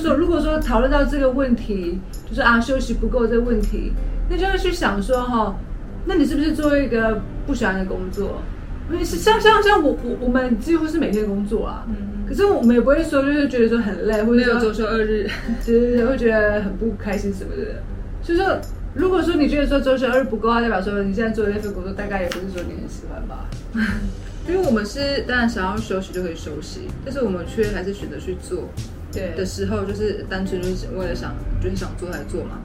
就是说，如果说讨论到这个问题，就是啊休息不够这个问题，那就要去想说哈，那你是不是做一个不喜欢的工作？因为是像像像我我我们几乎是每天工作啊，嗯可是我们也不会说就是觉得说很累，或者说没有周休二日，对对对，会觉得很不开心什么的。所以说，如果说你觉得说周休二日不够啊，代表说你现在做的那份工作大概也不是说你很喜欢吧？因为我们是当然想要休息就可以休息，但是我们却还是选择去做对的时候，就是单纯就是为了想就是想做才做嘛。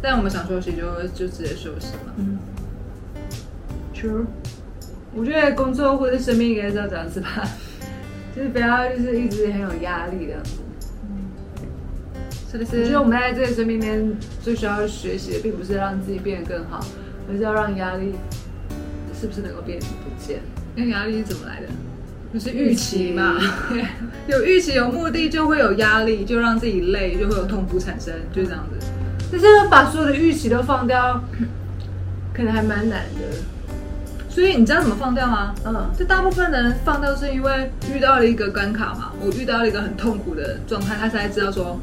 但我们想休息就就直接休息嘛。嗯，True。我觉得工作或者生命应该是要这样子吧，就是不要就是一直很有压力的样子。是不是？我觉得我们在这个生命里面最需要学习的，并不是让自己变得更好，而是要让压力是不是能够变不见。那压力是怎么来的？就是预期嘛，有预期有目的就会有压力，就让自己累，就会有痛苦产生，就是这样子。但是要把所有的预期都放掉，可能还蛮难的。所以你知道怎么放掉吗？嗯，就大部分人放掉是因为遇到了一个关卡嘛，我遇到了一个很痛苦的状态，他才知道说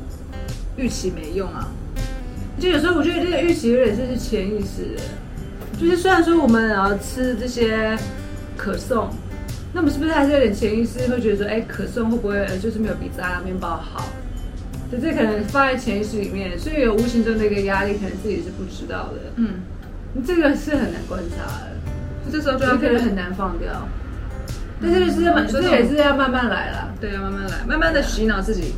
预期没用啊。就有时候我觉得这个预期有点是潜意识的，就是虽然说我们要吃这些可颂，那我们是不是还是有点潜意识会觉得说，哎，可颂会不会呃就是没有比炸酱面包好？就这可能放在潜意识里面，所以有无形中的一个压力，可能自己是不知道的。嗯，这个是很难观察的。这时候就要就可能很难放掉。但是是慢，这也是要慢慢来啦。对，要慢慢来，慢慢的洗脑自己，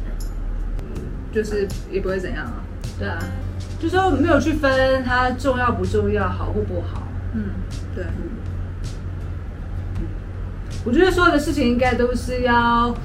就是也不会怎样啊。对啊，就说没有去分它重要不重要，好或不好。嗯，对，我觉得所有的事情应该都是要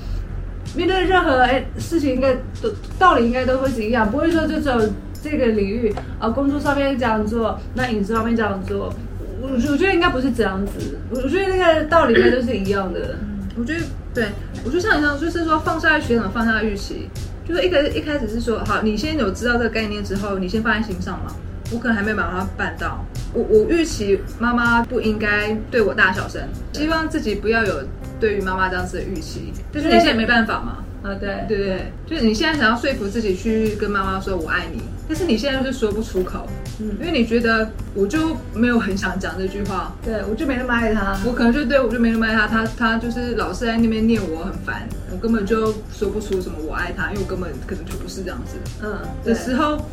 面对任何哎事情，应该都道理应该都会是一样，不会说就只有这个领域啊，工作上面这样做，那饮食方面这样做。我我觉得应该不是这样子，我我觉得那个道理应该都是一样的。我觉得对，我觉得像你这样，就是说放下学怎么放下预期，就是一个一开始是说，好，你先有知道这个概念之后，你先放在心上嘛。我可能还没把它办到，我我预期妈妈不应该对我大小声，希望自己不要有对于妈妈这样子的预期，但是你现在没办法嘛。啊，对。对对，就是你现在想要说服自己去跟妈妈说我爱你，但是你现在就是说不出口，嗯，因为你觉得我就没有很想讲这句话，对我就没那么爱他，我可能就对我就没那么爱他，他他就是老是在那边念我很烦，我根本就说不出什么我爱他，因为我根本可能就不是这样子，嗯，的时候，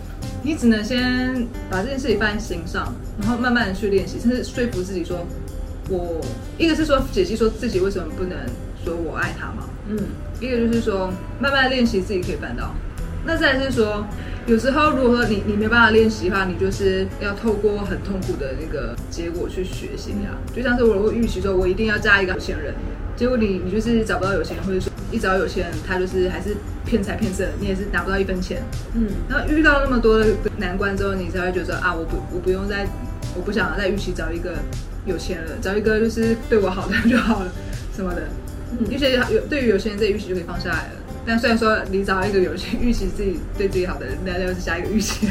你只能先把这件事情放在心上，然后慢慢的去练习，甚至说服自己说，我一个是说解析说自己为什么不能说我爱他嘛，嗯。一个就是说，慢慢练习自己可以办到。那再来是说，有时候如果说你你没办法练习的话，你就是要透过很痛苦的那个结果去学习呀。就像是我会预期说，我一定要嫁一个有钱人，结果你你就是找不到有钱人，或者说一找有钱人，他就是还是骗财骗色，你也是拿不到一分钱。嗯，然后遇到那么多的难关之后，你才会觉得说啊，我不我不用再，我不想再预期找一个有钱人，找一个就是对我好的就好了，什么的。嗯，有些有对于有些人，这预期就可以放下来了。但虽然说你找一个有钱预期自己对自己好的人，那又是下一个预期。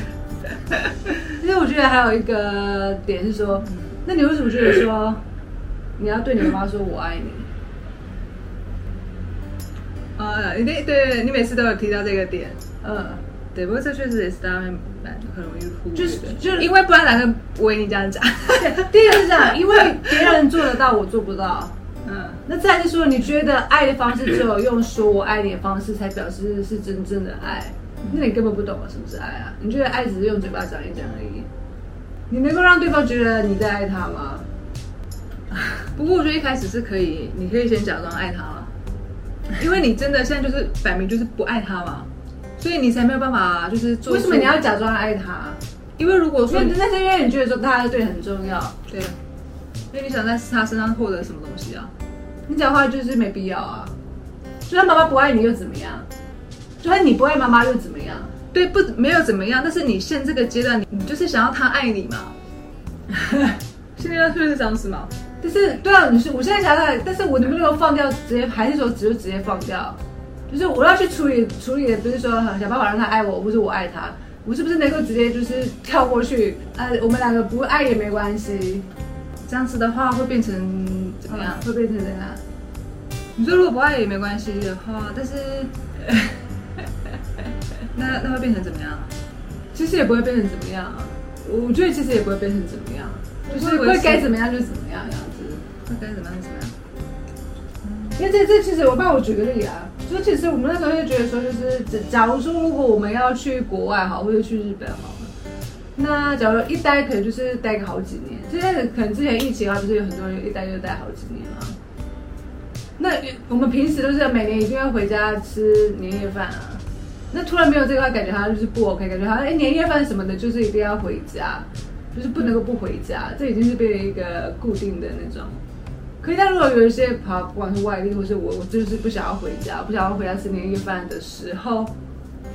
其实我觉得还有一个点是说，那你为什么觉得说你要对你妈说我爱你？啊，你对对，你每次都有提到这个点。嗯，对，不过这确实也是大家蛮很容易忽略的，就是就是因为不然哪个不为你这样讲？第一个是这样，因为别人做得到，我做不到。嗯，那再是说，你觉得爱的方式只有用说我爱你的方式才表示是真正的爱？那你根本不懂什么是爱啊！你觉得爱只是用嘴巴讲一讲而已？你能够让对方觉得你在爱他吗？不过我觉得一开始是可以，你可以先假装爱他嘛，因为你真的现在就是摆明就是不爱他嘛，所以你才没有办法就是做。为什么你要假装爱他？因为如果说那是因为你觉得说他对很重要，对，因为你想在他身上获得什么东西啊？你讲话就是没必要啊！就算妈妈不爱你又怎么样？就算你不爱妈妈又怎么样？对，不没有怎么样。但是你现这个阶段，你你就是想要他爱你嘛？现在就是这样子嘛？但是对啊，你是我现在想到，但是我能不能放掉？直接还是说只就直接放掉？就是我要去处理处理的，不是说想办法让他爱我，或是我爱他，我是不是能够直接就是跳过去？啊，我们两个不爱也没关系。这样子的话会变成怎么样？会变成怎样？你说如果不爱也没关系的话，但是 那那会变成怎么样？其实也不会变成怎么样啊。我觉得其实也不会变成怎么样，就是会该怎么样就怎么样这样子。会该怎么样怎么样？因为这这其实我帮我举个例啊，就是其实我们那时候就觉得说，就是假假如说如果我们要去国外好，或者去日本好，那假如一待可能就是待个好几年，现在可能之前疫情的话，不是有很多人一待就待好几年嘛。那我们平时都是每年一定要回家吃年夜饭啊，那突然没有这个话，感觉好像就是不 OK，感觉好像哎年夜饭什么的，就是一定要回家，就是不能够不回家，这已经是变成一个固定的那种。可是，但如果有一些跑，不管是外地，或是我，我就是不想要回家，不想要回家吃年夜饭的时候，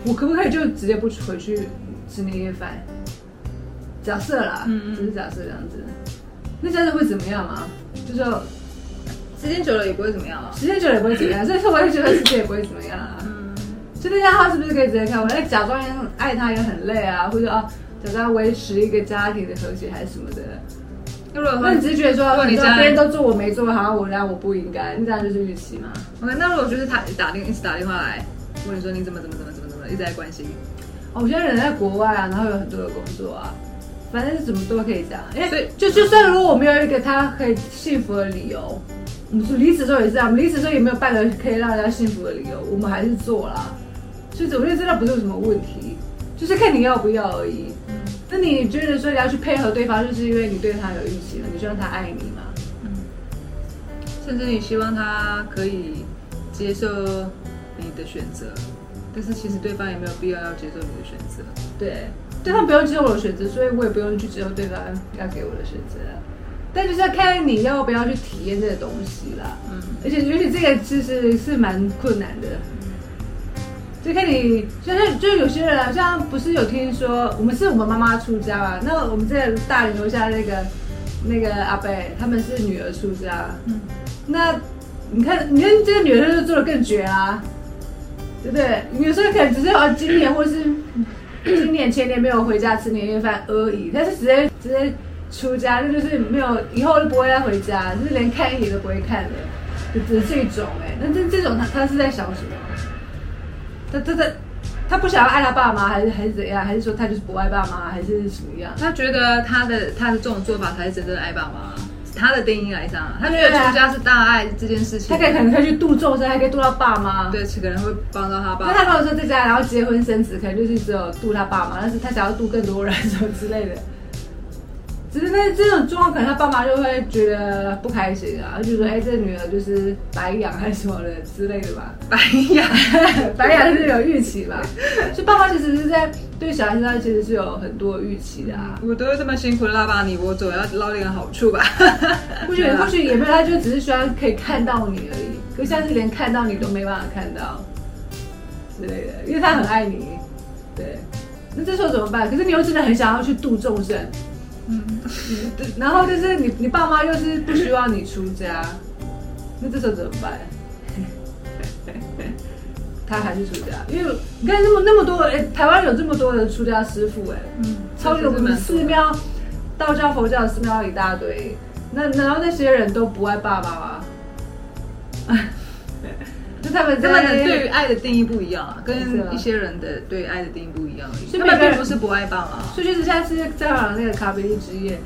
我可不可以就直接不回去吃年夜饭？假设啦，嗯嗯只是假设这样子，那这样子会怎么样啊？就是时间久了也不会怎么样啊。时间久了也不会怎么样，所以说我也觉得时间也不会怎么样啊。嗯，就那样，他是不是可以直接看我？哎，假装也很爱他，也很累啊，或者啊，假装维持一个家庭的和谐还是什么的。那如果那你只是觉得说，你知道如果你家别人都做我没做，好像我让我不应该，那这样就是预期嘛？OK，那如果就是他打电一直打电话来问你说你怎么怎么怎么怎么怎么一直在关心，哦，我现在人在国外啊，然后有很多的工作啊，反正是怎么都可以讲。因所以为就就算如果我没有一个他可以幸福的理由，我们说离职的时候也是这样，我们离职的时候也没有半个可以让人家幸福的理由，我们还是做啦。所以我觉得真的不是有什么问题，就是看你要不要而已。你觉得说你要去配合对方，就是因为你对他有预期了，你希望他爱你嘛？嗯，甚至你希望他可以接受你的选择，但是其实对方也没有必要要接受你的选择。对，对方不用接受我的选择，所以我也不用去接受对方要给我的选择。但就是要看你要不要去体验这个东西啦。嗯而且尤其这个其实是蛮困难的，就看你就是就有些人好，像不是有听说我们是我们妈妈出家嘛，那我们这大林楼下那个那个阿贝他们是女儿出家，嗯，那你看你看这个女儿就做的更绝啊，对不对？你有时候可能只是哦今年或是今年前年没有回家吃年夜饭而已，但是直接直接出家，那就是没有以后就不会再回家，就是连看一眼都不会看的，就只是这种哎、那这这种他他是在想什么？他他他他不想要爱他爸妈，还是还是怎样？还是说他就是不爱爸妈，还是什么样？他觉得他的他的这种做法才是真正的爱爸妈，他的定义来上啊，他觉得出家是大爱这件事情，他可以可能可以去度众生，还可以度到爸妈。对，可能会帮到他爸那他如果说在家，然后结婚生子，可能就是只有度他爸妈，但是他想要度更多人什么之类的。只是那这种状况，可能他爸妈就会觉得不开心啊，就说：“哎、这女儿就是白养还是什么的之类的吧。白养。”白养是有预期吧？所以爸妈其实是在对小孩身上其实是有很多预期的啊。我都这么辛苦的拉把你，我总要捞点好处吧？或许或许也没有，他就只是希望可以看到你而已。可是现在是连看到你都没办法看到之类的，因为他很爱你。对，那这时候怎么办？可是你又真的很想要去度众生，然后就是你你爸妈又是不希望你出家，那这时候怎么办？他还是出家，因为你看那么那么多，哎，台湾有这么多的出家师傅，哎，嗯超级我们寺庙，道教、佛教的寺庙一大堆，那难道那些人都不爱爸爸吗？那他们他们的对于爱的定义不一样啊，跟一些人的对爱的定义不一样。所以他们并不是不爱爸妈，所以就是下次在讲那个卡比利之夜，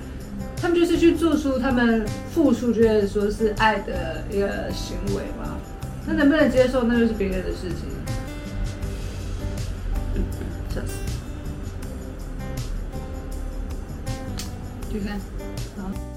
他们就是去做出他们付出，觉得说是爱的一个行为嘛。那能不能接受，那就是别人的事情。笑死。去看。好。